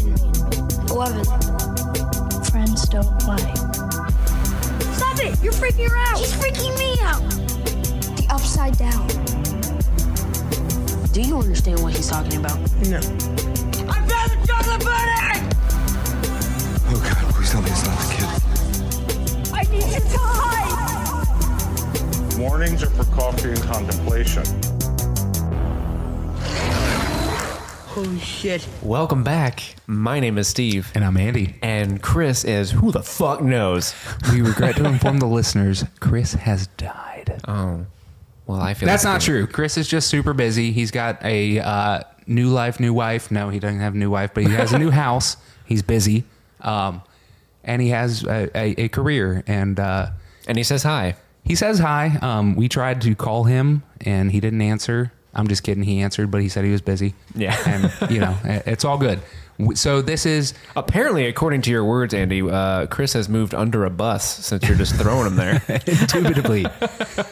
13. 11. Friends don't lie. Stop it! You're freaking her out! She's freaking me out! The upside down. Do you understand what he's talking about? No. I found the chocolate bunny! Oh God, please tell me it's not the kid. I need you to hide! Warnings are for coffee and contemplation. Holy shit. Welcome back. My name is Steve. And I'm Andy. And Chris is who the fuck knows? We regret to inform the listeners Chris has died. Oh. Well, I feel That's like not true. Chris is just super busy. He's got a uh, new life, new wife. No, he doesn't have a new wife, but he has a new house. He's busy. Um, and he has a, a, a career. And uh, And he says hi. he says hi. Um, we tried to call him, and he didn't answer. I'm just kidding. He answered, but he said he was busy. Yeah. And, you know, it's all good. So this is Apparently, according to your words, Andy, uh, Chris has moved under a bus since you're just throwing him there. Indubitably.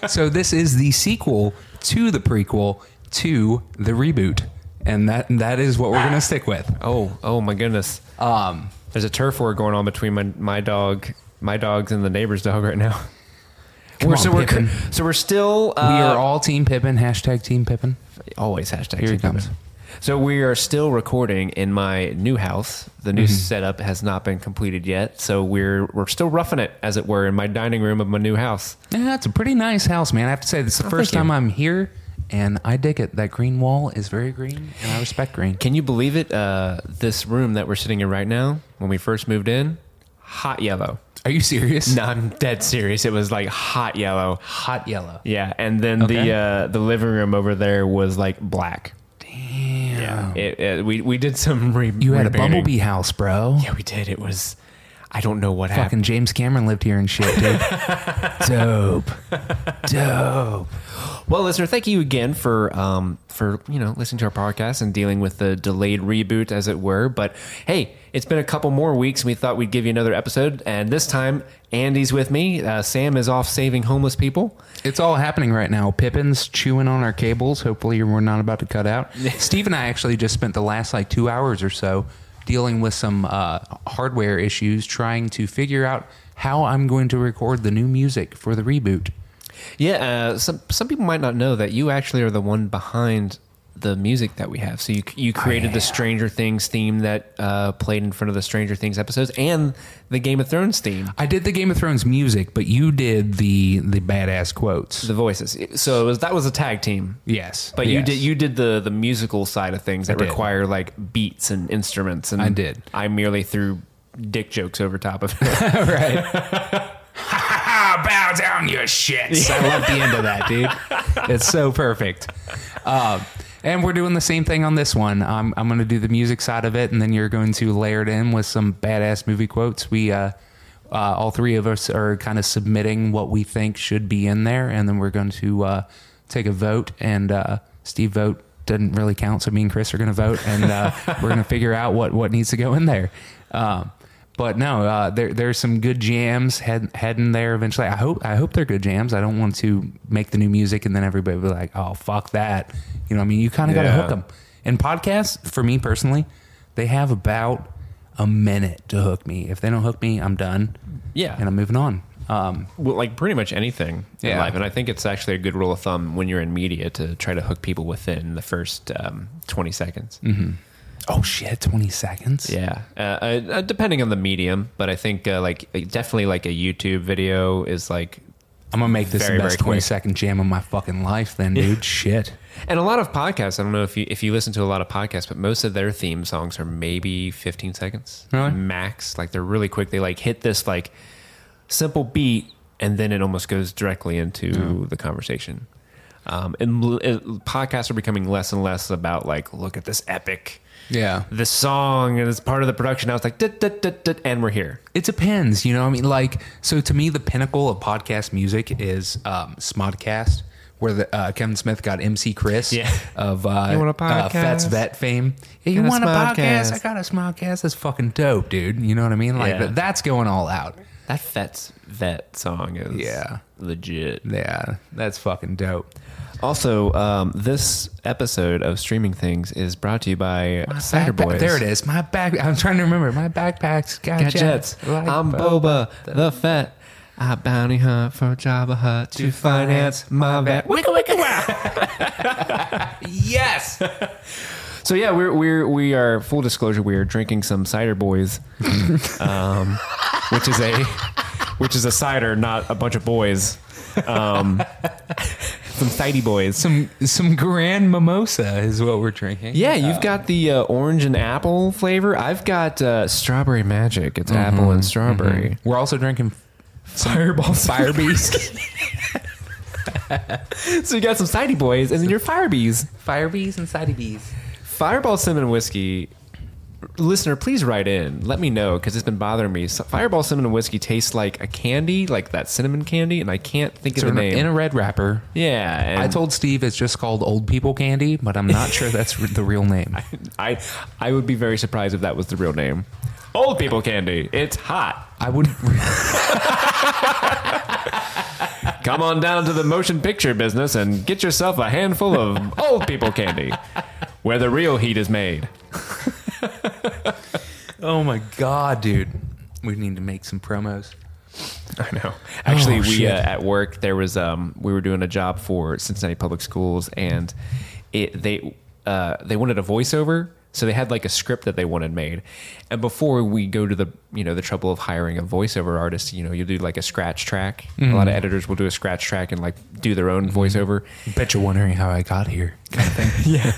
so this is the sequel to the prequel to the reboot, and that that is what we're gonna stick with. Oh, oh my goodness. Um, There's a turf war going on between my my dog, my dogs, and the neighbor's dog right now. Come We're- on, so we're so we're still uh, we are all Team Pippin. Hashtag Team Pippin. always hashtag. Here he Team comes. So we are still recording in my new house. The Mm-hmm. new setup has not been completed yet, so we're we're still roughing it, as it were, in my dining room of my new house. Yeah, it's a pretty nice house, man. I have to say, this is the Oh, first time I'm here, and I dig it. That green wall is very green, and I respect green. Can you believe it? Uh, this room that we're sitting in right now, when we first moved in, hot yellow. Are you serious? No, I'm dead serious. It was like hot yellow. Hot yellow. Yeah, and then Okay. the uh, the living room over there was like black. Damn. It, it, we we did some re- You had a repainting. bumblebee house, bro. Yeah, we did. It was. I don't know what Fucking happened. James Cameron lived here and shit, dude. Dope. Dope. Well, listener, thank you again for um for you know listening to our podcast and dealing with the delayed reboot, as it were. But hey, it's been a couple more weeks, and we thought we'd give you another episode. And this time, Andy's with me. Uh, Sam is off saving homeless people. It's all happening right now. Pippin's chewing on our cables. Hopefully, we're not about to cut out. Steve and I actually just spent the last like two hours or so dealing with some uh, hardware issues, trying to figure out how I'm going to record the new music for the reboot. Yeah, uh, some some people might not know that you actually are the one behind the music that we have. So you you created the Stranger Things theme that uh, played in front of the Stranger Things episodes and the Game of Thrones theme. I did the Game of Thrones music, but you did the the badass quotes. The voices. So it was that was a tag team. yes, But you did you did the the musical side of things that require like beats and instruments and I did. I merely threw dick jokes over top of it. Right. bow down your shits. I love the end of that, dude. It's so perfect. Um, and we're doing the same thing on this one. I'm, I'm going to do the music side of it, and then you're going to layer it in with some badass movie quotes. We, uh, uh, all three of us, are kind of submitting what we think should be in there, and then we're going to uh, take a vote. And uh, Steve vote doesn't really count, so me and Chris are going to vote, and uh, we're going to figure out what what needs to go in there. Um, but no, uh, there there's some good jams head, heading there eventually. I hope I hope they're good jams. I don't want to make the new music and then everybody be like, oh fuck that. You know, what I mean, you kind of got to hook them. And podcasts, for me personally, they have about a minute to hook me. If they don't hook me, I'm done. Yeah. and I'm moving on. Um, well, like pretty much anything in Yeah. life. And I think it's actually a good rule of thumb when you're in media to try to hook people within the first um, 20 seconds. Oh shit, twenty seconds. Yeah, uh, uh, depending on the medium, but I think uh, like definitely like a YouTube video is like, I'm gonna make this Very, the best twenty second jam of my fucking life. Then, dude, shit. and a lot of podcasts. I don't know if you if you listen to a lot of podcasts, but most of their theme songs are maybe 15 seconds Really? max. Like they're really quick. They like hit this like simple beat, and then it almost goes directly into the conversation. Um, and l- podcasts are becoming less and less about like, look at this epic, Yeah. this song, and it's part of the production. Now it's like, dit, dit, dit, dit, and we're here. It depends, you know. I mean, like, so to me, the pinnacle of podcast music is um, Smodcast, where the, uh, Kevin Smith got MC Chris Yeah. of uh, You want a uh, Fats? Vet fame. Yeah, you Got a want a podcast? Smodcast. I got a Smodcast. That's fucking dope, dude. You know what I mean? Like, Yeah. that- that's going all out. That Fett's Vette song is Yeah. legit. Yeah, that's fucking dope. Also, um, this episode of Streaming Things is brought to you by Cider Backpack- Boys. There it is. My back. I'm trying to remember. My backpacks got, Got jets. jets. Like I'm Boba the Fett. I bounty hunt for Jabba Hutt to finance my vet. Wicka wicka wow. Yes. So yeah, we're we're we are full disclosure. We are drinking some cider boys, um, which is a which is a cider, not a bunch of boys. Um, some cidy boys. some some grand mimosa is what we're drinking. Yeah, you've got the uh, orange and apple flavor. I've got uh, strawberry magic. It's apple and strawberry. We're also drinking Fireball fire bees. So you got some Sidey boys, and then your fire bees. fire bees and sidey bees. Fireball cinnamon whiskey. Listener, please write in. Let me know because it's been bothering me. So Fireball cinnamon whiskey tastes like a candy, like that cinnamon candy, and I can't think of So the name. in a red wrapper. yeah, I told Steve it's just called old people candy, but I'm not sure that's the real name. I I would be very surprised if that was the real name. Old people candy. It's hot. I would. Come on down to the motion picture business and get yourself a handful of old people candy, where the real heat is made. Oh my god, dude! We need to make some promos. I know. Actually, Oh, we uh, at work there was um we were doing a job for Cincinnati Public Schools and it they uh they wanted a voiceover. So they had like a script that they wanted made, and before we go to the you know the trouble of hiring a voiceover artist, you know you'll do like a scratch track. A Mm-hmm. lot of editors will do a scratch track and like do their own voiceover. Bet you're wondering how I got here, kind of thing. Yeah.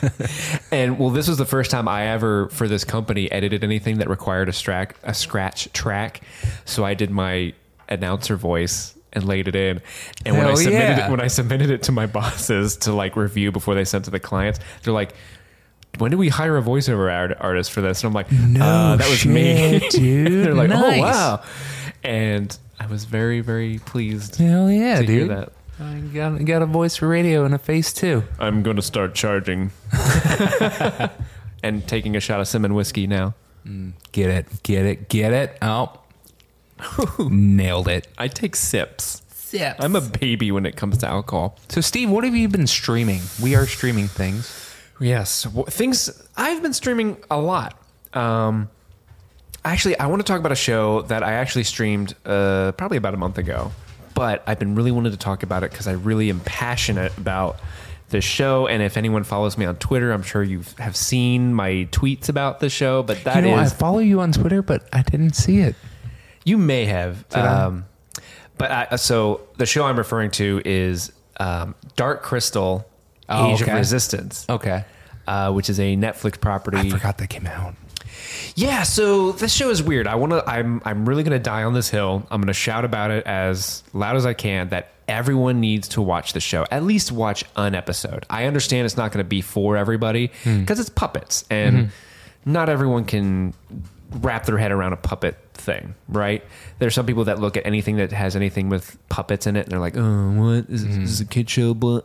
and well, this was the first time I ever for this company edited anything that required a strack a scratch track. So I did my announcer voice and laid it in. And when I submitted yeah. it when I submitted it to my bosses to like review before they sent to the clients, they're like, "When did we hire a voiceover art- artist for this?" And I'm like, No uh, that was me, dude. they're like, Nice. "Oh wow!" And I was very very pleased. Hell yeah, to hear dude! that. I got, got a voice for radio and a face too. I'm going to start charging and taking a shot of cinnamon whiskey now. Get it, get it, get it. Oh, nailed it. I take sips. Sips. I'm a baby when it comes to alcohol. So, Steve, what have you been streaming? We are streaming things. Yes, wh- things I've been streaming a lot. Um, actually, I want to talk about a show that I actually streamed uh, probably about a month ago, but I've been really wanting to talk about it because I really am passionate about this show. And if anyone follows me on Twitter, I'm sure you have seen my tweets about the show. But that is you know, I follow you on Twitter, but I didn't see it. You may have. Um, but I, so the show I'm referring to is um, Dark Crystal Oh, Age okay. of Resistance. Okay. Uh, which is a Netflix property. I forgot that came out. Yeah, so this show is weird. I want to. I'm. I'm really going to die on this hill. I'm going to shout about it as loud as I can. That everyone needs to watch the show. At least watch an episode. I understand it's not going to be for everybody because it's puppets, and not everyone can wrap their head around a puppet thing. Right? There's some people that look at anything that has anything with puppets in it, and they're like, "Oh, what is this, this is a kid show?" But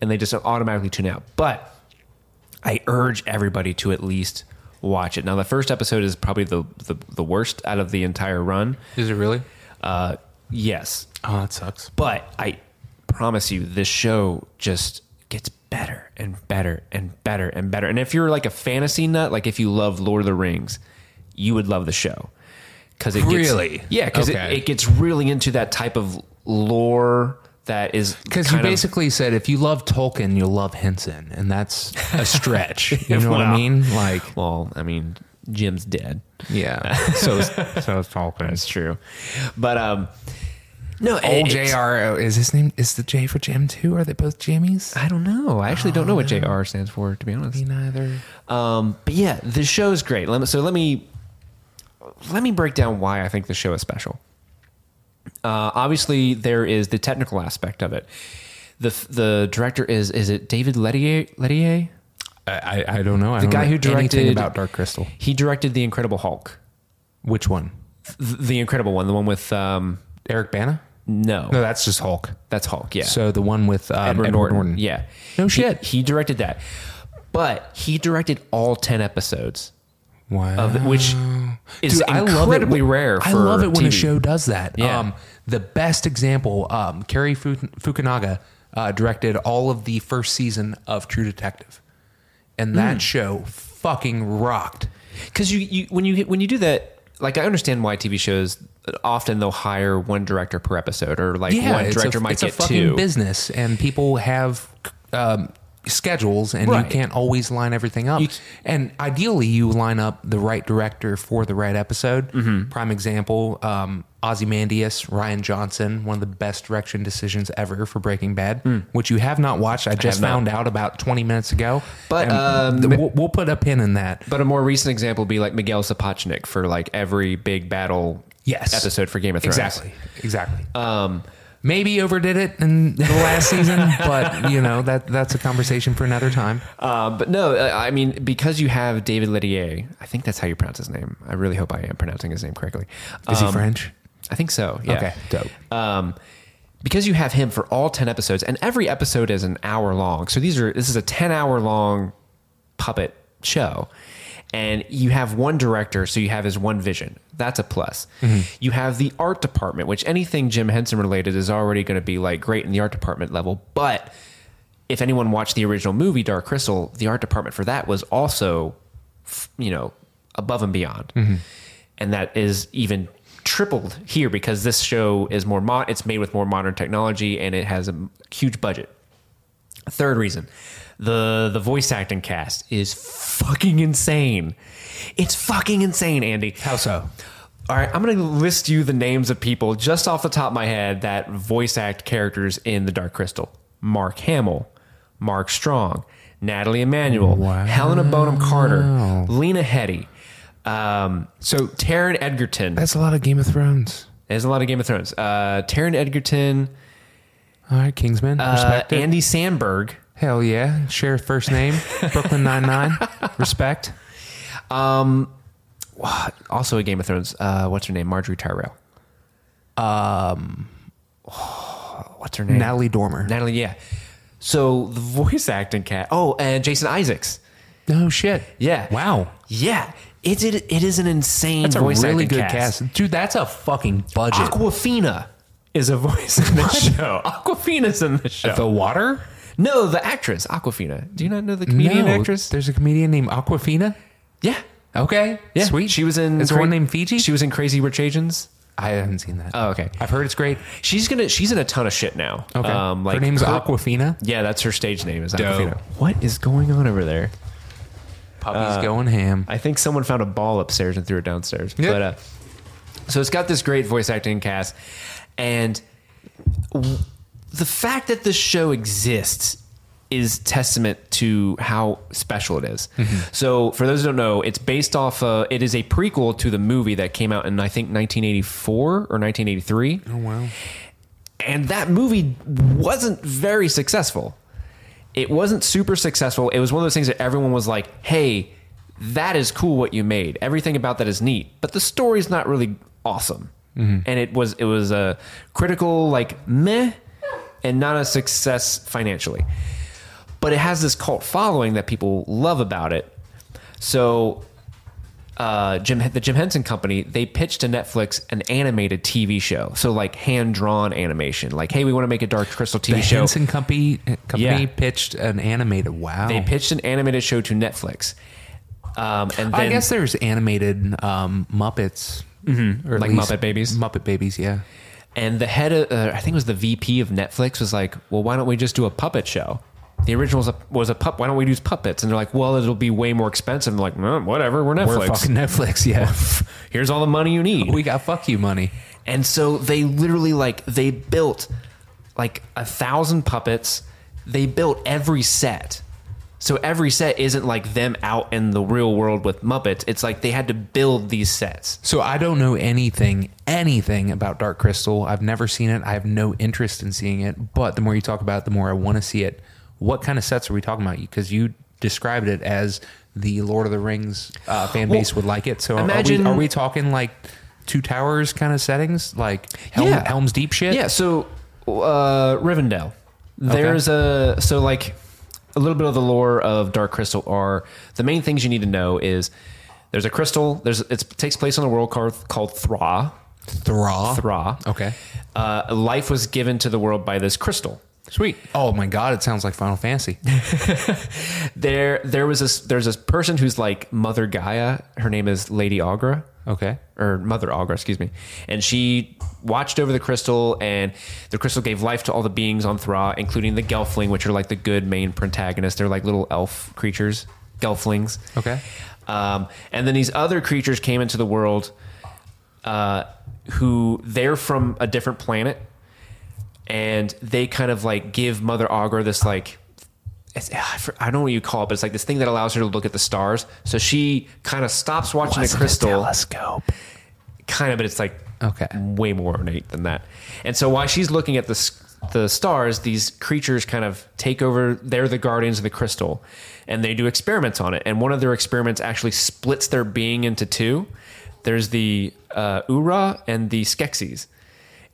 and they just automatically tune out. But I urge everybody to at least watch it. Now, the first episode is probably the the, the worst out of the entire run. Is it really? Uh, yes, Oh, that sucks. but I promise you, this show just gets better and better and better and better. And if you're like a fantasy nut, like if you love Lord of the Rings, you would love the show because it gets, Really? yeah, because Okay. it, it gets really into that type of lore that is Because you kind of- basically said if you love Tolkien, you'll love Henson, and that's a stretch. You know what I mean? Like, well, I mean, Jim's dead. yeah. So, is- so is Tolkien. That's true. But um no, Old Jr. Is his name? Is the J for Jim too? Are they both Jimmies? I don't know. I actually don't know what JR stands for to be honest. Me neither. Um but yeah, the show is great. Let me, so let me let me break down why I think the show is special. Uh, obviously, there is the technical aspect of it. the The director is is it David Lettier? Lettier? I, I, don't know. I The don't guy know who directed anything about Dark Crystal. He directed the Incredible Hulk, Which one? Th- the Incredible one, the one with um Eric Bana? no, No, that's just Hulk. that's Hulk. Yeah, So the one with um, Edward, Norton. Yeah. No He- shit. He, directed that. But he directed all 10 episodes Wow. of which is Dude, I love it incredibly when- rare for I love it when a show does that. Yeah. Um, the best example, um, Cary Fukunaga uh, directed all of the first season of True Detective, and that show fucking rocked. because you, you when you when you do that like i understand why tv shows often they'll hire one director per episode or like one director a, might it's get a fucking two business, and people have um, schedules, and Right. you can't always line everything up. You- and ideally, you line up the right director for the right episode. Mm-hmm. Prime example: um, Ozymandias, Rian Johnson, one of the best direction decisions ever for Breaking Bad, which you have not watched. I just Hmm. have not. found out about twenty minutes ago. But, um, th- we'll, we'll put a pin in that. but a more recent example would be like miguel sapochnik for like every big battle Yes. episode for game of thrones Exactly. Exactly. Um, maybe overdid it in the last season, but you know that that's a conversation for another time. Uh, but no, uh, I mean because you have David Lettier, I think that's how you pronounce his name. I really hope I am pronouncing his name correctly. Is he Um, French? I think so. Yeah. Okay, dope. Um, because you have him for all ten episodes, and every episode is an hour long. So these are this is a ten hour long puppet show, and you have one director, so you have his one vision. That's a plus. Mm-hmm. You have the art department, which anything Jim Henson related is already going to be like great in the art department level, but if anyone watched the original movie Dark Crystal, the art department for that was also, you know, above and beyond, mm-hmm. and that is even tripled here because this show is more mod. It's made with more modern technology and it has a huge budget. Third reason, the the voice acting cast is fucking insane. It's fucking insane, Andy. How so? All right, I'm going to list you the names of people just off the top of my head that voice act characters in The Dark Crystal Mark Hamill, Mark Strong, Nathalie Emmanuel, Wow. Helena Bonham Carter, Lena Headey, um, So Taron Egerton. that's a lot of Game of Thrones. There's a lot of Game of Thrones. Uh, Taron Egerton, All right, Kingsman. uh, Andy Samberg. Hell yeah. Share first name. Brooklyn Nine Nine. Respect. Also a Game of Thrones. Uh, what's her name? Margaery Tyrell. Um, what's her name? Natalie Dormer. Natalie. Yeah. So the voice acting cat. Oh, and Jason Isaacs. No shit. Yeah. Wow. Yeah. It's it, it is an insane That's a voice really acting good cast. Dude, that's a fucking budget. Awkwafina is a voice in the show. Awkwafina's in the show. the water? No, the actress Awkwafina. Do you not know the comedian no, actress? There's a comedian named Awkwafina. Yeah. Okay. Yeah. Sweet. She was in. Is there one named Fiji? She was in Crazy Rich Asians. I haven't seen that. Oh, okay. I've heard it's great. She's gonna. She's in a ton of shit now. Okay. Um, her name's Awkwafina. Yeah, that's her stage name. Is. Awkwafina. What is going on over there? Puppy's going ham. I think someone found a ball upstairs and threw it downstairs. Yeah. But uh, so it's got this great voice acting cast, and w- the fact that this show exists is testament to how special it is. Mm-hmm. So for those who don't know, it's based off. Uh, it is a prequel to the movie that came out in I think 1984 or 1983. oh wow. and that movie wasn't very successful. It wasn't super successful. It was one of those things that everyone was like, "Hey, that is cool what you made. Everything about that is neat, but the story's not really awesome." Mm-hmm. And it was it was a critical like meh, and not a success financially. But it has this cult following that people love about it. So uh, Jim, the Jim Henson Company, they pitched to Netflix an animated TV show. So like hand drawn animation. Like, hey, we want to make a Dark Crystal TV show. The show. Henson Company company Yeah. pitched an animated. Wow. They pitched an animated show to Netflix. Um, and then I guess there's animated um, Muppets, mm-hmm. or Like Muppet Babies? Muppet Babies, yeah. And the head of, uh, I think it was the VP of Netflix was like, well, why don't we just do a puppet show? The original was a, was a pup. Why don't we use puppets? And they're like, well, it'll be way more expensive. And like, "Mm, whatever, we're Netflix. We're fucking Netflix, yeah. Here's all the money you need. we got fuck you money. And so they literally like they built like a thousand puppets. They built every set. So every set isn't like them out in the real world with Muppets. It's like they had to build these sets. So I don't know anything, anything about Dark Crystal. I've never seen it. I have no interest in seeing it. But the more you talk about it, the more I want to see it. What kind of sets are we talking about? Because you described it as the Lord of the Rings uh, fan Well, base would like it. So imagine- are, we, are we talking like Two Towers kind of settings, like Helm, Yeah. Helm's Deep shit? Yeah, so uh, Rivendell. There's a so like a little bit of the lore of Dark Crystal are the main things you need to know is there's a crystal. There's it takes place on a world called called Thra. Thra. Thra. Okay. Uh, life was given to the world by this crystal. Sweet. Oh my god, it sounds like Final Fantasy. There, there was this. There's this person who's like Mother Gaia. Her name is Lady Aughra. Okay. or Mother Aughra, excuse me. And she watched over the crystal, and the crystal gave life to all the beings on Thra, including the Gelfling, which are like the good main protagonists. They're like little elf creatures, Gelflings. Okay. Um, and then these other creatures came into the world, uh, who they're from a different planet, and they kind of like give Mother Aughra this like. It's, I don't know what you call it, but it's like this thing that allows her to look at the stars. So she kind of stops watching the crystal telescope. kind of, but it's like Okay. way more ornate than that. And so while she's looking at the the stars, these creatures kind of take over. They're the guardians of the crystal, and they do experiments on it. And one of their experiments actually splits their being into two. There's the uh, Ura and the Skeksis,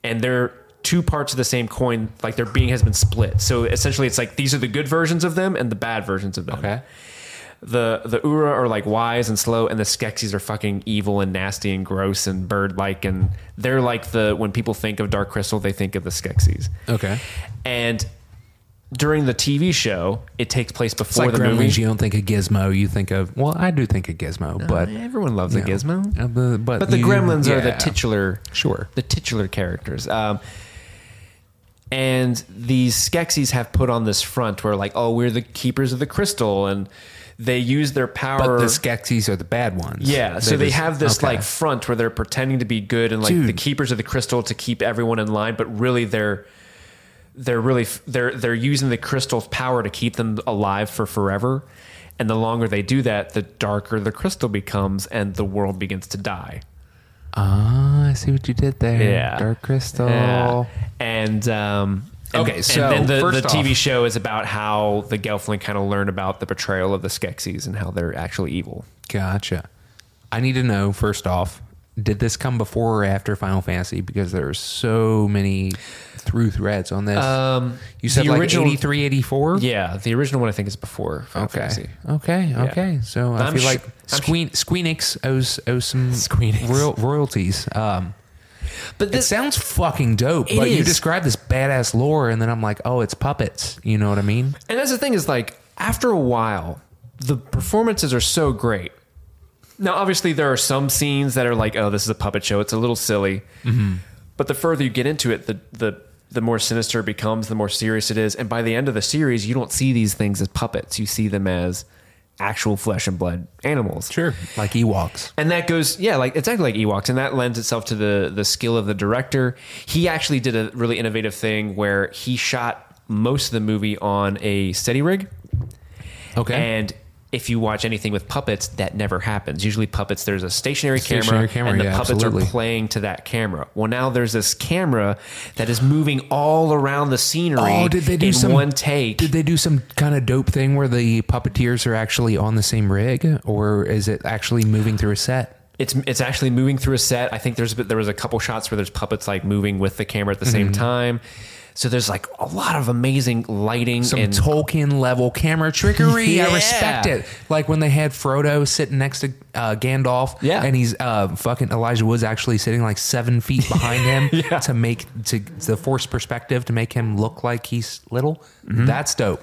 and they're two parts of the same coin. Like their being has been split. So essentially, it's like these are the good versions of them and the bad versions of them Okay. The the Ura are like wise and slow, and the Skeksis are fucking evil and nasty and gross and bird like, and they're like the when people think of Dark Crystal, they think of the Skeksis. Okay. And during the TV show, it takes place before like the Gremlins. movie. You don't think of Gizmo. You think of well, I do think of Gizmo, but everyone loves a you know, Gizmo. uh, but, but, But the you- Gremlins are the titular, Sure. the titular characters. Um, and these Skeksis have put on this front where, like, oh, we're the keepers of the crystal, and they use their power. But the Skeksis are the bad ones. Yeah, so they just- have this okay. like front where they're pretending to be good and like Dude. the keepers of the crystal to keep everyone in line, but really they're they're really they're they're using the crystal's power to keep them alive for forever. And the longer they do that, the darker the crystal becomes, and the world begins to die. Ah, I see what you did there. Yeah. Dark Crystal. Yeah. And um, and- Okay, so and then the, first the TV off- show is about how the Gelfling kind of learn about the betrayal of the Skeksis and how they're actually evil. Gotcha. I need to know first off, did this come before or after Final Fantasy? Because there are so many through threads on this. Um, you said the like original- 83, 84? Yeah, the original one I think is before Final Okay. Fantasy. Okay. Okay. So I I'm feel sh- like I'm sh- Squeenix owes, owes some Squeenix. royal, royalties. Um, But it sounds fucking dope, but you describe this badass lore, and then I'm like, oh, it's puppets. You know what I mean? and that's the thing is like after a while, the performances are so great. Now, obviously, there are some scenes that are like, "Oh, this is a puppet show." It's a little silly, mm-hmm. but the further you get into it, the the the more sinister it becomes, the more serious it is. And by the end of the series, you don't see these things as puppets; you see them as actual flesh and blood animals. Sure. Like Ewoks. And that goes, yeah, like it's actually like Ewoks, and that lends itself to the the skill of the director. He actually did a really innovative thing where he shot most of the movie on a steady rig, Okay. and if you watch anything with puppets, that never happens. Usually, puppets there's a stationary, Stationary camera, camera, and the yeah, puppets absolutely. are playing to that camera. Well, now there's this camera that is moving all around the scenery. Oh, did they do in some one take? Did they do some kind of dope thing where the puppeteers are actually on the same rig, or is it actually moving through a set? It's it's actually moving through a set. I think there's there was a couple shots where there's puppets like moving with the camera at the same Mm-hmm. time. So there's like a lot of amazing lighting Some and Tolkien level camera trickery. I respect it. Like when they had Frodo sitting next to uh, Gandalf, Yeah. and he's uh, fucking Elijah Wood's actually sitting like seven feet behind him yeah. to make to the force perspective to make him look like he's little. Mm-hmm. That's dope.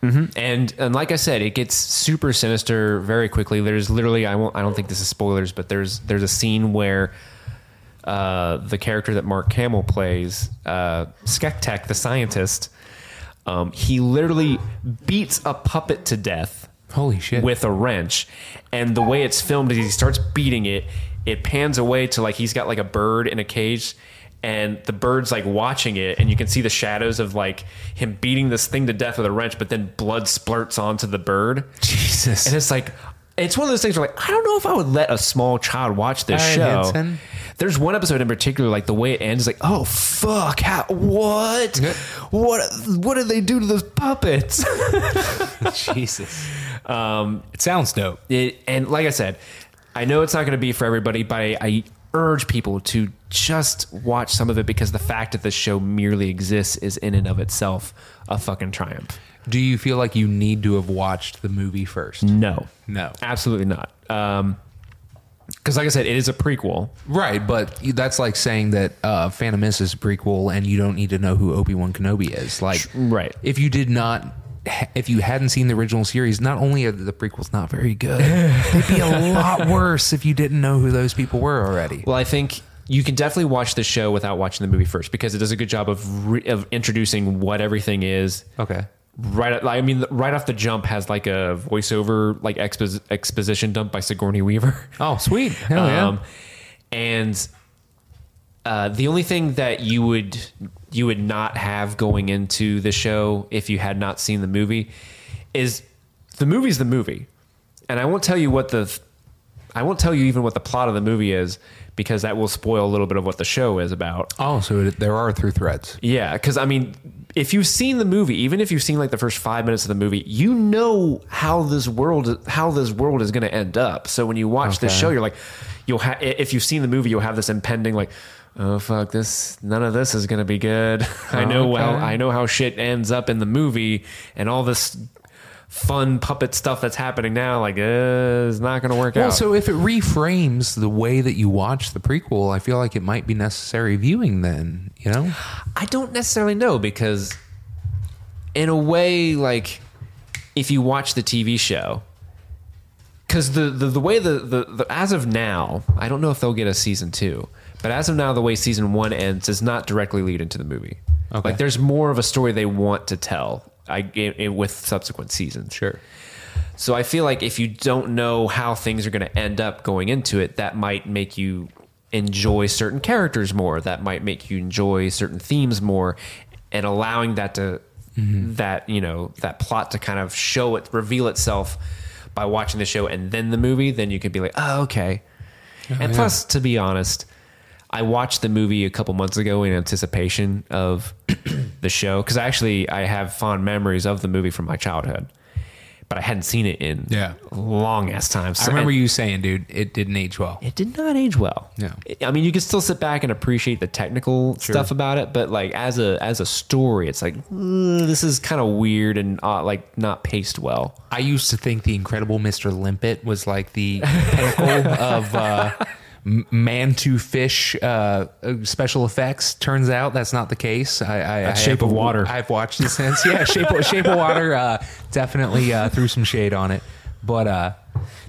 and and like I said, it gets super sinister very quickly. There's literally I won't I don't think this is spoilers, but there's there's a scene where uh, the character that Mark Hamill plays, uh, Skektek, the scientist, um, he literally beats a puppet to death. Holy shit! with a wrench. And the way it's filmed is he starts beating it. It pans away to like he's got like a bird in a cage, and the bird's like watching it, and you can see the shadows of like him beating this thing to death with a wrench, but then blood splurts onto the bird. Jesus. And it's like it's one of those things where like I don't know if I would let a small child watch this Aaron show. Hansen? There's one episode in particular, like the way it ends, is like oh fuck, how, what, what, what did they do to those puppets? Jesus. Um, it sounds dope. It, and like I said, I know it's not going to be for everybody, but I, I urge people to just watch some of it because the fact that the show merely exists is in and of itself a fucking triumph. Do you feel like you need to have watched the movie first? No, No. absolutely not. Um, Because, like I said, it is a prequel. Right, but that's like saying that uh, Phantom Menace is a prequel, and you don't need to know who Obi Wan Kenobi is. Like, Right. If you did not, if you hadn't seen the original series, not only are the prequels not very good, they'd be a lot worse if you didn't know who those people were already. Well, I think you can definitely watch the show without watching the movie first because it does a good job of re- of introducing what everything is. Okay. Right, I mean, right off the jump has like a voiceover, like expos- exposition dump by Sigourney Weaver. Oh, sweet. Hell yeah. Um, and uh, the only thing that you would you would not have going into the show if you had not seen the movie is the movie's the movie, and I won't tell you what the I won't tell you even what the plot of the movie is because that will spoil a little bit of what the show is about. oh, so there are through threads. Yeah, because I mean, if you've seen the movie, even if you've seen like the first five minutes of the movie, you know how this world how this world is going to end up. So when you watch this Okay. show, you're like, you'll have if you've seen the movie, you'll have this impending like, oh fuck, this none of this is going to be good. I oh, know Okay. well, I know how shit ends up in the movie, and all this fun puppet stuff that's happening now, like, uh, is not going to work Well, out. so if it reframes the way that you watch the prequel, I feel like it might be necessary viewing then, you know? I don't necessarily know because, in a way, like if you watch the TV show, because the, the the way the, the the as of now, I don't know if they'll get a season two, but as of now, the way season one ends does not directly lead into the movie. Okay. Like there's more of a story they want to tell. I in, in- eh, with subsequent seasons. Sure. So I feel like if you don't know how things are going to end up going into it, that might make you enjoy certain characters more. That might make you enjoy certain themes more, and allowing that to mm-hmm. that you know that plot to kind of show it, reveal itself by watching the show and then the movie. Then you could be like, oh okay. Oh, and plus, to be honest, I watched the movie a couple months ago in anticipation of the show because actually I have fond memories of the movie from my childhood, but I hadn't seen it in Yeah. long ass time. I remember you saying, dude, it didn't age well. It did not age well. No. I mean, you can still sit back and appreciate the technical stuff about it, but like as a as a story, it's like "Mm, this is kind of weird and uh, like not paced well. I used to think the Incredible Mr. Limpet was like the pinnacle of uh, man to fish uh, uh, special effects. Turns out that's not the case. I, I, I Shape have- of Water. I've watched it since. Yeah, Shape of, Shape of Water uh, definitely uh, threw some shade on it. But uh,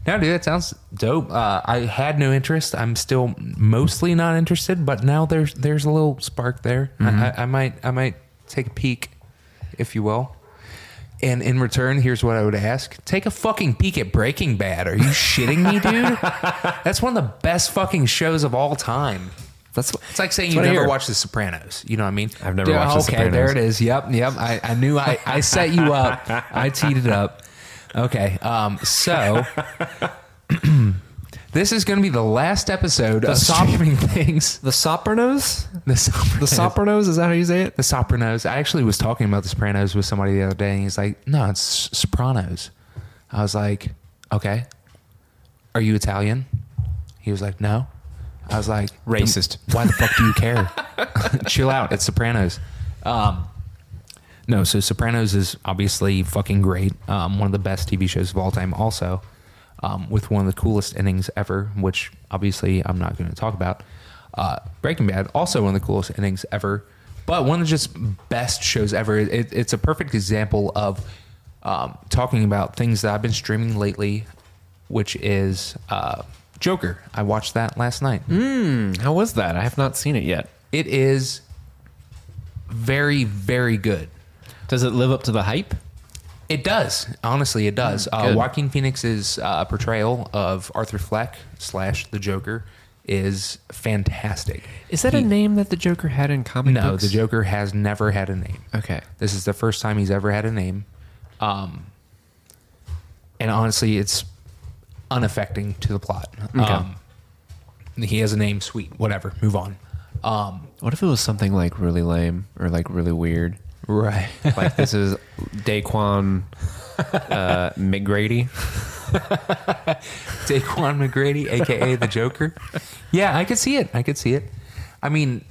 no, dude, that sounds dope. Uh, I had no interest. I'm still mostly not interested, but now there's there's a little spark there. I, I, I might I might take a peek, if you will. And in return, here's what I would ask: Take a fucking peek at Breaking Bad. Are you shitting me, dude? That's one of the best fucking shows of all time. That's It's like saying you never watched The Sopranos. You know what I mean? I've never watched The Sopranos. Okay, there it is. Yep, yep. I, I knew I, I set you up. I teed it up. Okay, um, so this is going to be the last episode of Streaming Things. the Sopranos. The Sopranos. The Sopranos is that how you say it? The Sopranos. I actually was talking about the Sopranos with somebody the other day, and he's like, "No, it's Sopranos." I was like, "Okay, are you Italian?" He was like, "No." I was like, Racist. Why the fuck do you care? Chill out. It's Sopranos." Um, no, so Sopranos is obviously fucking great. Um, one of the best TV shows of all time. Also, um, with one of the coolest endings ever, which obviously I'm not going to talk about. Uh, Breaking Bad, also one of the coolest endings ever, but one of the just best shows ever. It, it's a perfect example of um, talking about things that I've been streaming lately, which is uh, Joker. I watched that last night. How was that? I have not seen it yet. It is very, very good. Does it live up to the hype? It does. Honestly, it does. uh. Joaquin Phoenix's uh, portrayal of Arthur Fleck slash the Joker is fantastic. Is that a name that the Joker had in comic No, books? the Joker has never had a name. Okay. This is the first time he's ever had a name. Um, and honestly, it's unaffecting to the plot. Um, he has a name, sweet, whatever, move on. Um, What if it was something like really lame or like really weird? Right. Like this is Daquan uh, McGrady. Daquan McGrady, aka the Joker. Yeah, I could see it. I could see it. I mean,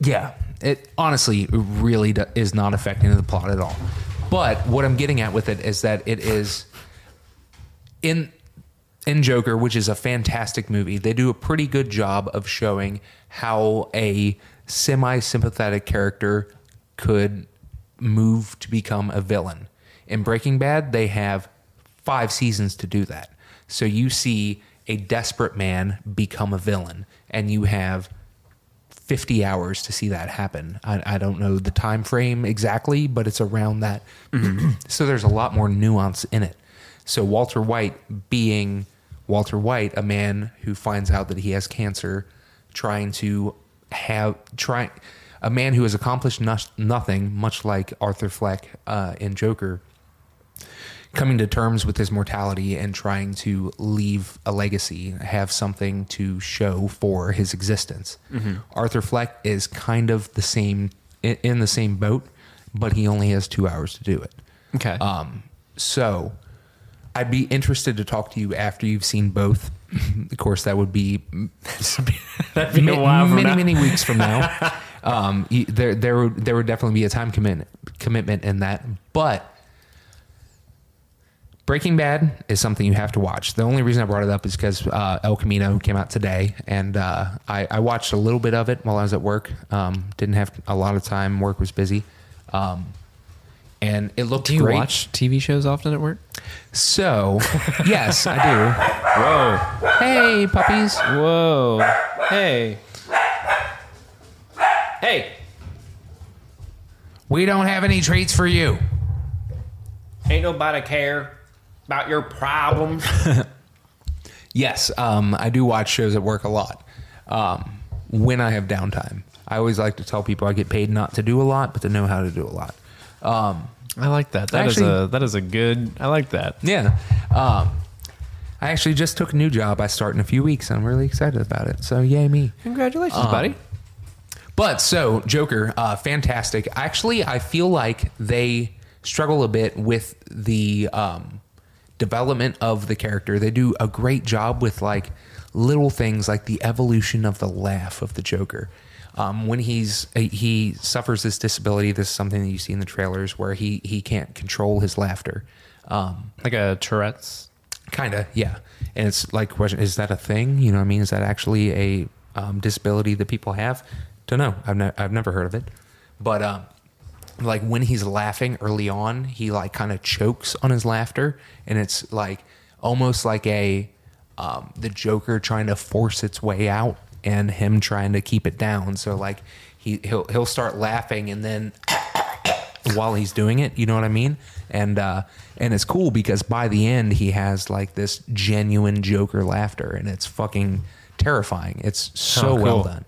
yeah, it honestly really do- is not affecting the plot at all. But what I'm getting at with it is that it is in in Joker, which is a fantastic movie, they do a pretty good job of showing how a semi sympathetic character could move to become a villain. In Breaking Bad, they have five seasons to do that. So you see a desperate man become a villain, and you have 50 hours to see that happen. I, I don't know the time frame exactly, but it's around that. Mm-hmm. so there's a lot more nuance in it. So Walter White being Walter White, a man who finds out that he has cancer, trying to have try a man who has accomplished no, nothing, much like Arthur Fleck uh, in Joker, coming to terms with his mortality and trying to leave a legacy, have something to show for his existence. Arthur Fleck is kind of the same in, in the same boat, but he only has two hours to do it. Okay. Um, so I'd be interested to talk to you after you've seen both. of course, that would be, That'd be a ma- while from many now. many weeks from now. um, y- there there would there would definitely be a time commitment commitment in that, but. Breaking Bad is something you have to watch. The only reason I brought it up is because uh, El Camino came out today, and uh, I, I watched a little bit of it while I was at work. Um, didn't have a lot of time; work was busy, um, and it looked Do you great. watch TV shows often at work? So, yes, I do. Whoa. Hey, puppies. Whoa. Hey. Hey. We don't have any treats for you. Ain't nobody care about your problems. Yes, um, I do watch shows at work a lot um, when I have downtime. I always like to tell people I get paid not to do a lot, but to know how to do a lot. Um, I like that. That is Actually- a that is a good. I like that. yeah. Um, I actually just took a new job. I start in a few weeks, and I'm really excited about it. So, yay me. Congratulations, buddy. But so Joker, uh, fantastic. Actually, I feel like they struggle a bit with the um, development of the character. They do a great job with like little things like the evolution of the laugh of the Joker. Um, when he's he suffers this disability, this is something that you see in the trailers where he he can't control his laughter. Um, Like a Tourette's. Kind of, yeah. And it's like, question: Is that a thing? You know, what I mean, is that actually a um, disability that people have? Don't know. I've ne- I've never heard of it. But um, like when he's laughing early on, he like kind of chokes on his laughter, and it's like almost like a um, the Joker trying to force its way out, and him trying to keep it down. So like he he'll he'll start laughing, and then while he's doing it. You know what I mean? And uh, and it's cool because by the end he has like this genuine Joker laughter, and it's fucking terrifying. It's so Oh, well cool. done.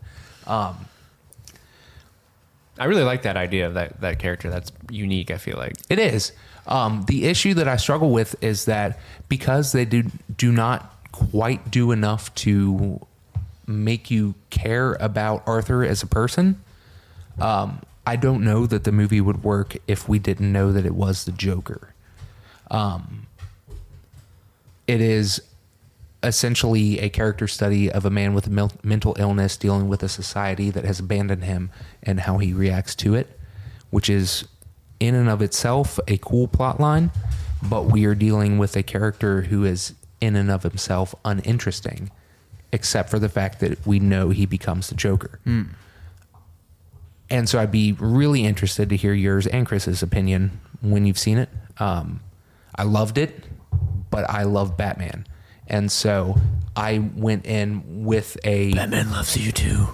I really like that idea of that that character. That's unique. I feel like. It is. Um, the issue that I struggle with is that because they do do not quite do enough to make you care about Arthur as a person. Um, I don't know that the movie would work if we didn't know that it was the Joker. Um, it is essentially a character study of a man with a mel- mental illness dealing with a society that has abandoned him and how he reacts to it, which is in and of itself a cool plot line, but we are dealing with a character who is in and of himself uninteresting, except for the fact that we know he becomes the Joker. And so I'd be really interested to hear yours and Chris's opinion when you've seen it. Um, I loved it, but I love Batman. And so I went in with a Batman loves you too.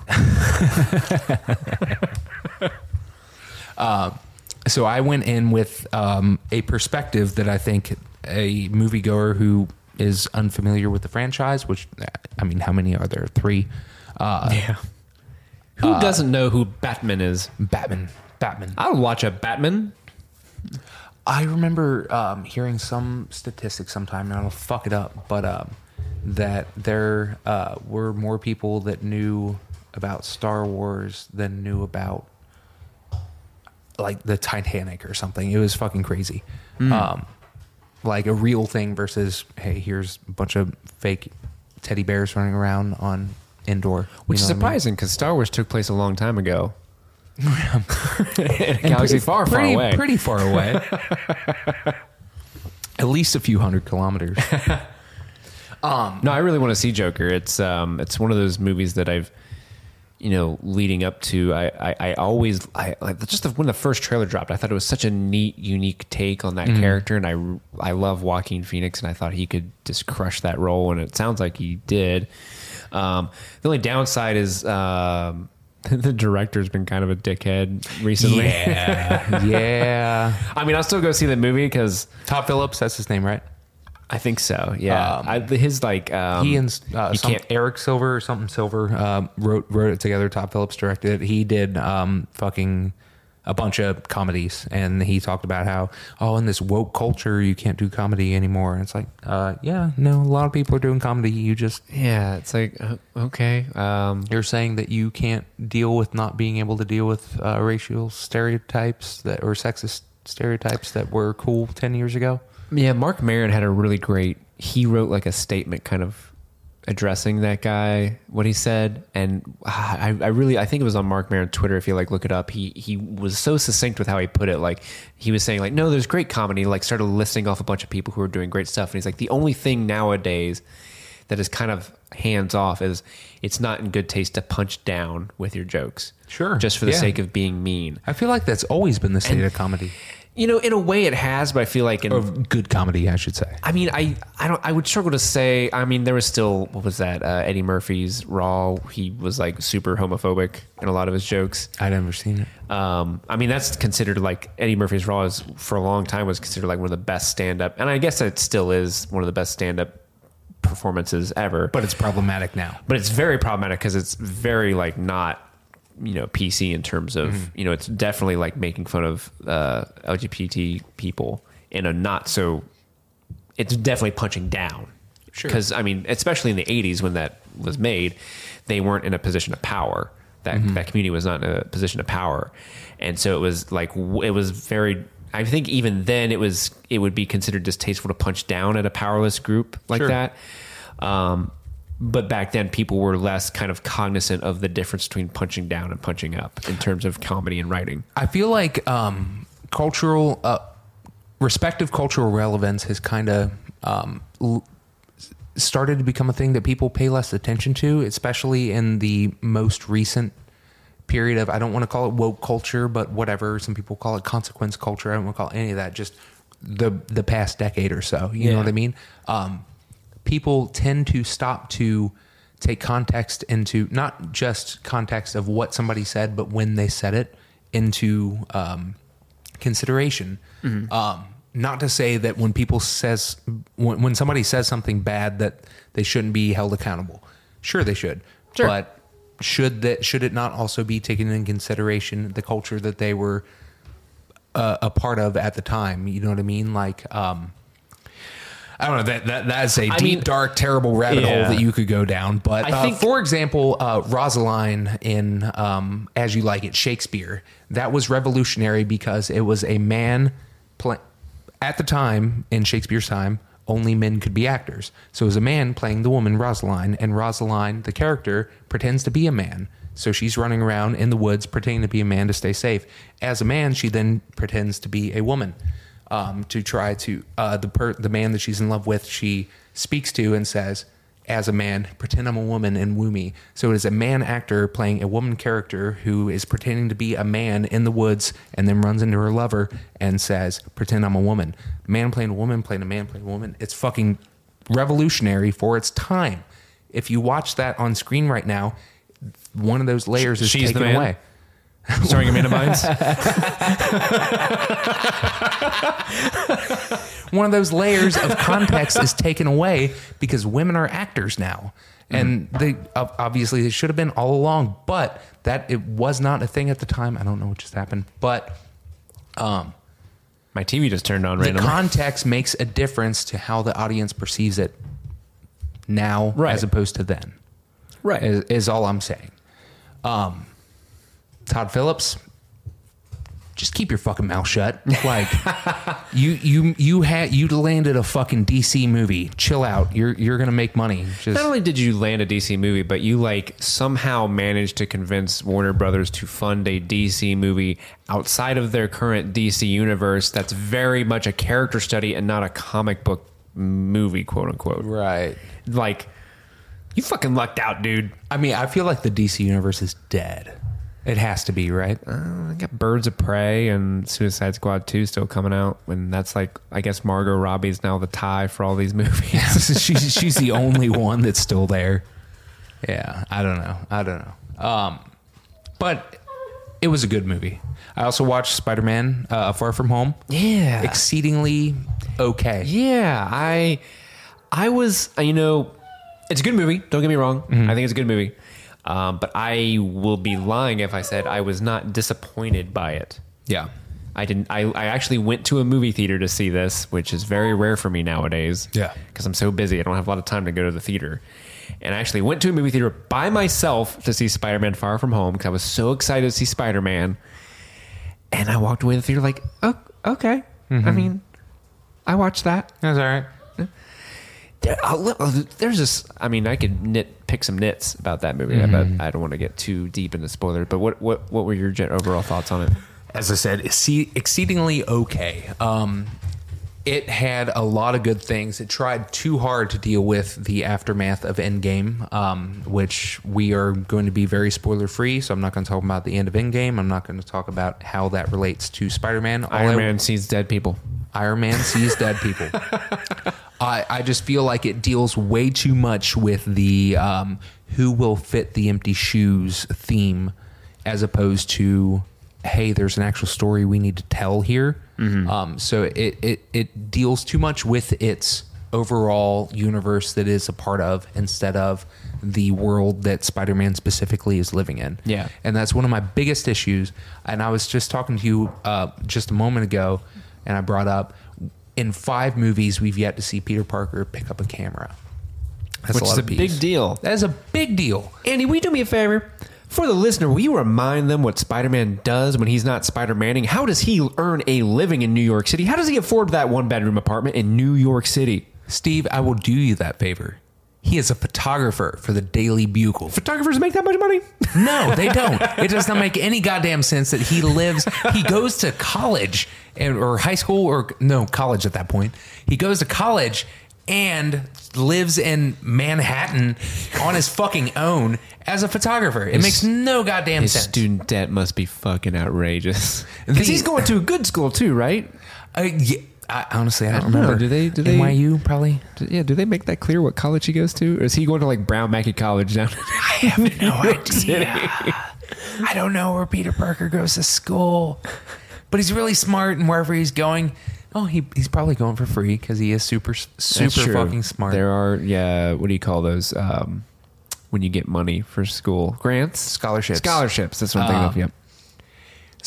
so I went in with um, a perspective that I think a moviegoer who is unfamiliar with the franchise, which I mean, how many are there? Three. Uh, Yeah. Who doesn't know who Batman is? Batman. Batman. I would watch a Batman. I remember um, hearing some statistics sometime, and I'll fuck it up, but um, that there uh, were more people that knew about Star Wars than knew about like the Titanic or something. It was fucking crazy. Um, like a real thing versus hey, here's a bunch of fake teddy bears running around on Endor, Which is what I mean? surprising because Star Wars took place a long time ago. In a galaxy far, far pretty, away. Pretty far away. At least a few hundred kilometers. Um, No, I really want to see Joker. It's um, it's one of those movies that I've, you know, leading up to. I I, I always I like just the, when the first trailer dropped. I thought it was such a neat, unique take on that character, and I I love Joaquin Phoenix, and I thought he could just crush that role, and it sounds like he did. Um, the only downside is. Um, the director's been kind of a dickhead recently. yeah, yeah. I mean, I'll still go see the movie because Todd Phillips, that's his name, right? I think so. Yeah, Um, I, his like um, he and uh, some, Eric Silver or something Silver um, wrote wrote it together. Todd Phillips directed it. He did um, fucking a bunch of comedies, and he talked about how oh, in this woke culture, you can't do comedy anymore. And it's like, uh, yeah, no, a lot of people are doing comedy. You just Yeah, it's like uh, okay. Um, you're saying that you can't deal with not being able to deal with uh, racial stereotypes that or sexist stereotypes that were cool ten years ago. yeah, Mark Maron had a really great. He wrote like a statement, kind of addressing that guy, what he said, and I, I really, I think it was on Mark Maron's Twitter. If you like look it up, he he was so succinct with how he put it. Like he was saying, like, no, there's great comedy. Like started listing off a bunch of people who are doing great stuff, and he's like, the only thing nowadays that is kind of hands off is it's not in good taste to punch down with your jokes. Sure. Just for the Yeah. sake of being mean. I feel like that's always been the state of comedy, You know, in a way it has, but I feel like in of good comedy, I should say. I mean, I, I don't. I would struggle to say. I mean, there was still what was that? Uh, Eddie Murphy's Raw. He was like super homophobic in a lot of his jokes. I'd never seen it. Um, I mean, that's considered like Eddie Murphy's Raw is for a long time was considered like one of the best stand up, and I guess it still is one of the best stand up performances ever. But it's problematic now. but it's very problematic because it's very like not you know PC in terms of Mm-hmm. you know it's definitely like making fun of uh, LGBT people in a not so. It's definitely punching down. Sure. Because I mean, especially in the '80s when that was made, they weren't in a position of power. That Mm-hmm. that community was not in a position of power, and so it was like it was very. I think even then it was it would be considered distasteful to punch down at a powerless group like Sure. that. Um, but back then, people were less kind of cognizant of the difference between punching down and punching up in terms of comedy and writing. I feel like um, cultural, uh, respective cultural relevance has kind of um, l- started to become a thing that people pay less attention to, especially in the most recent period of, I don't want to call it woke culture, but whatever. Some people call it consequence culture. I don't want to call it any of that. Just the the past decade or so. You Yeah. know what I mean? Um, people tend to stop to take context into not just context of what somebody said, but when they said it into um, consideration. Um, not to say that when people says when, when somebody says something bad that they shouldn't be held accountable. Sure, they should. Sure. But should that should it not also be taken in consideration the culture that they were uh, a part of at the time? You know what I mean? Like. Um, I don't know that that that's a deep, mean- dark, terrible rabbit Yeah. hole that you could go down. But I uh, think- for example, uh, Rosaline in um, As You Like It, Shakespeare, that was revolutionary because it was a man play- at the time in Shakespeare's time. Only men could be actors, so it was a man playing the woman Rosaline, and Rosaline, the character, pretends to be a man. So she's running around in the woods pretending to be a man to stay safe. As a man, she then pretends to be a woman um, to try to uh, the per- the man that she's in love with. She speaks to and says, "As a man, pretend I'm a woman and woo me." So it is a man actor playing a woman character who is pretending to be a man in the woods and then runs into her lover and says, "Pretend I'm a woman." Man playing a woman, playing a man, playing a woman. It's fucking revolutionary for its time. If you watch that on screen right now, one of those layers is She's taken away. Starring Amanda Bynes. one of those layers of context is taken away because women are actors now and they obviously they should have been all along but that it was not a thing at the time i don't know what just happened but um My TV just turned on the randomly. context makes a difference to how the audience perceives it now Right. as opposed to then right. is, is all i'm saying um todd phillips just keep your fucking mouth shut. Like you you you had you landed a fucking DC movie. Chill out. You're you're gonna make money. Just Not only did you land a DC movie, but you like somehow managed to convince Warner Brothers to fund a DC movie outside of their current DC universe that's very much a character study and not a comic book movie, quote unquote. Right. Like, you fucking lucked out, dude. I mean, I feel like the DC universe is dead. It has to be, right? I got Birds of Prey and Suicide Squad 2 still coming out. And that's like, I guess Margot Robbie's now the tie for all these movies. she's she's the only one that's still there. Yeah, I don't know. I don't know. Um, but it was a good movie. I also watched Spider Man uh, Far From Home. yeah. Exceedingly okay. Yeah, I I was uh, you know it's a good movie. Don't get me wrong. I think it's a good movie, um, but I will be lying if I said I was not disappointed by it. Yeah. I didn't. I, I actually went to a movie theater to see this, which is very rare for me nowadays. Yeah. because I'm so busy. I don't have a lot of time to go to the theater. And I actually went to a movie theater by myself to see Spider-Man: Far From Home because I was so excited to see Spider-Man. And I walked away the theater like, oh, okay. I mean, I watched that. That's all right. There, I'll let- I'll- there's this. I mean, I could nit pick some nits about that movie, but I don't want to get too deep into spoilers. But what what what were your overall thoughts on it? as I said, exceed- exceedingly okay. Um, it had a lot of good things. It tried too hard to deal with the aftermath of Endgame, um, which we are going to be very spoiler free. So I'm not going to talk about the end of Endgame. I'm not going to talk about how that relates to Spider Man. Iron Man sees dead people. Iron Man sees dead people. I, I just feel like it deals way too much with the um, who will fit the empty shoes theme as opposed to hey there's an actual story we need to tell here um, so it, it, it deals too much with its overall universe that is a part of instead of the world that spider-man specifically is living in Yeah. and that's one of my biggest issues. And I was just talking to you uh, just a moment ago, and I brought up in five movies we've yet to see Peter Parker pick up a camera. That's Which lot is of a big deal. That is a big deal. Andy, will you do me a favor? For the listener, will you remind them what Spider Man does when he's not Spider Manning? How does he earn a living in New York City? How does he afford that one bedroom apartment in New York City? Steve, I will do you that favor. He is a photographer for the Daily Bugle. Photographers make that much money? No, they don't. It does not make any goddamn sense that he lives. He goes to college and, or high school or no college at that point. He goes to college and lives in Manhattan on his fucking own as a photographer. It makes no goddamn His sense. student debt must be fucking outrageous. Because he's going to a good school too, right? Uh, yeah, I, honestly, I don't, don't know. remember. Do they- do they- NYU probably? Do- Yeah, do they make that clear what college he goes to? Or is he going to like Brown Mackie College down I have no idea. I don't know where Peter Parker goes to school, but he's really smart, and wherever he's going, oh, he, he's probably going for free because he is super super fucking smart. There are, yeah, what do you call those? Um, when you get money for school grants, Scholarships. scholarships. That's what I'm thinking of. Um, Yep.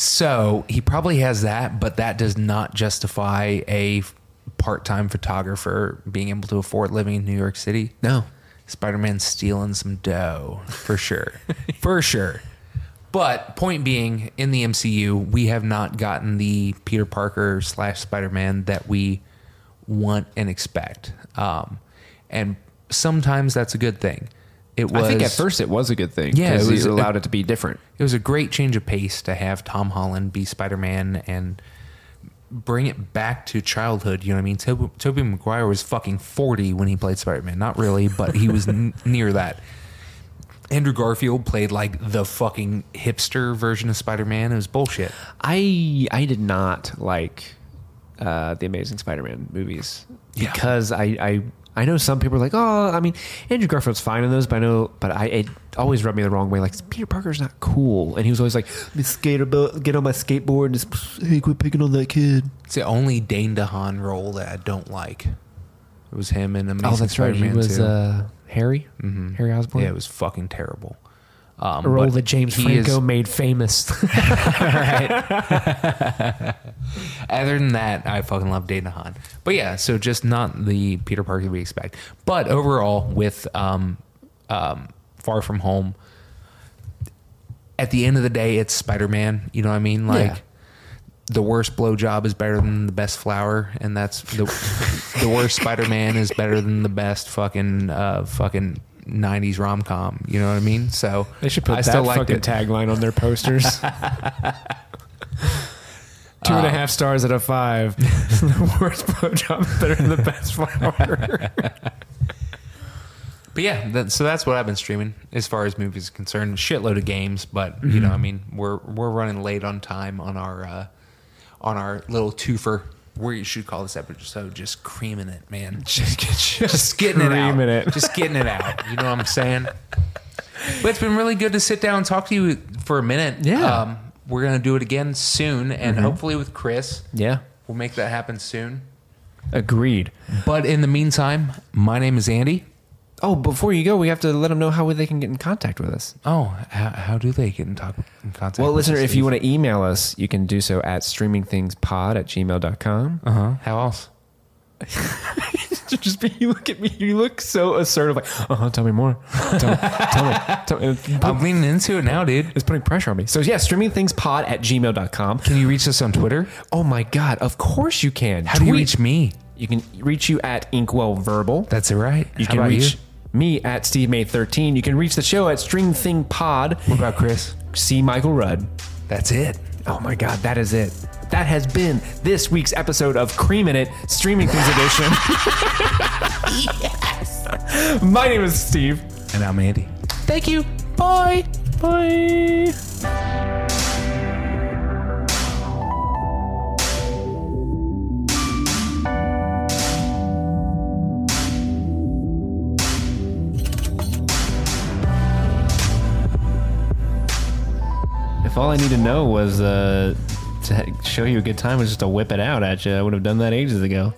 So he probably has that, but that does not justify a part-time photographer being able to afford living in New York City. No, Spider-Man's stealing some dough for sure, for sure. But point being, in the MCU, we have not gotten the Peter Parker slash Spider-Man that we want and expect, um, and sometimes that's a good thing. It was. I think at first it was a good thing. Yeah, it was- it allowed it to be different. it was a great change of pace to have Tom Holland be Spider Man and bring it back to childhood. You know what I mean? Toby, Tobey Maguire was fucking 40 when he played Spider Man. Not really, but he was n- near that. Andrew Garfield played like the fucking hipster version of Spider Man. It was bullshit. I I did not like uh, the Amazing Spider-Man movies Yeah. because I, I I know some people are like, oh, I mean, Andrew Garfield's fine in those, but I know, but I it always rubbed me the wrong way. Like Peter Parker's not cool, and he was always like, "Let skate about, get on my skateboard and just hey, quit picking on that kid." It's the only Dane DeHaan role that I don't like. It was him in Amazing Oh, that's right. He Spider-Man was uh, Harry, Harry Osborn. yeah, it was fucking terrible. Um, a role that James Franco is- made famous. Other than that, I fucking love Dane DeHaan. But yeah, so just not the Peter Parker we expect. But overall, with um, um, Far From Home, at the end of the day, it's Spider Man. You know what I mean? Like Yeah. the worst blowjob is better than the best flower, and that's the the worst Spider Man is better than the best fucking uh, fucking. 90s rom com, you know what I mean? So They should put I that still fucking it. tagline on their posters. Two and a half stars out of five. the worst blowjob better than the best flower. But yeah, that, so that's what I've been streaming as far as movies is concerned. Shitload of games, but you know, I mean, we're we're running late on time on our uh, on our little twofer. We should call this episode just creaming it, man. Just, just getting it out. it. Just getting it out. You know what I'm saying? But it's been really good to sit down and talk to you for a minute. Yeah. Um, we're gonna do it again soon, and hopefully with Chris. yeah. We'll make that happen soon. Agreed. But in the meantime, my name is Andy. Oh, before you go, we have to let them know how they can get in contact with us. Oh, how, how do they get in, talk, in contact? Well, with listener, us, if you want to email us, you can do so at streamingthingspod at gmail.com. Uh huh. How else? Just be, you look at me, you look so assertive, like, uh huh, tell me more. Tell me, tell me. Tell me. I'm leaning into it now, dude. It's putting pressure on me. So, yeah, streamingthingspod at gmail.com. Can you reach us on Twitter? Oh my God, of course you can. How do you reach me? You can reach you at Inkwell Verbal. That's it, right? You How can about reach you? Me at Steve May 13. You can reach the show at Stream Thing Pod. What about Chris? See Michael Rudd. That's it. Oh my God, that is it. That has been this week's episode of Creamin' It, Streaming Things Edition. yes. My name is Steve. And I'm Andy. Thank you. Bye. Bye. If all I need to know was uh, to show you a good time was just to whip it out at you, I would have done that ages ago.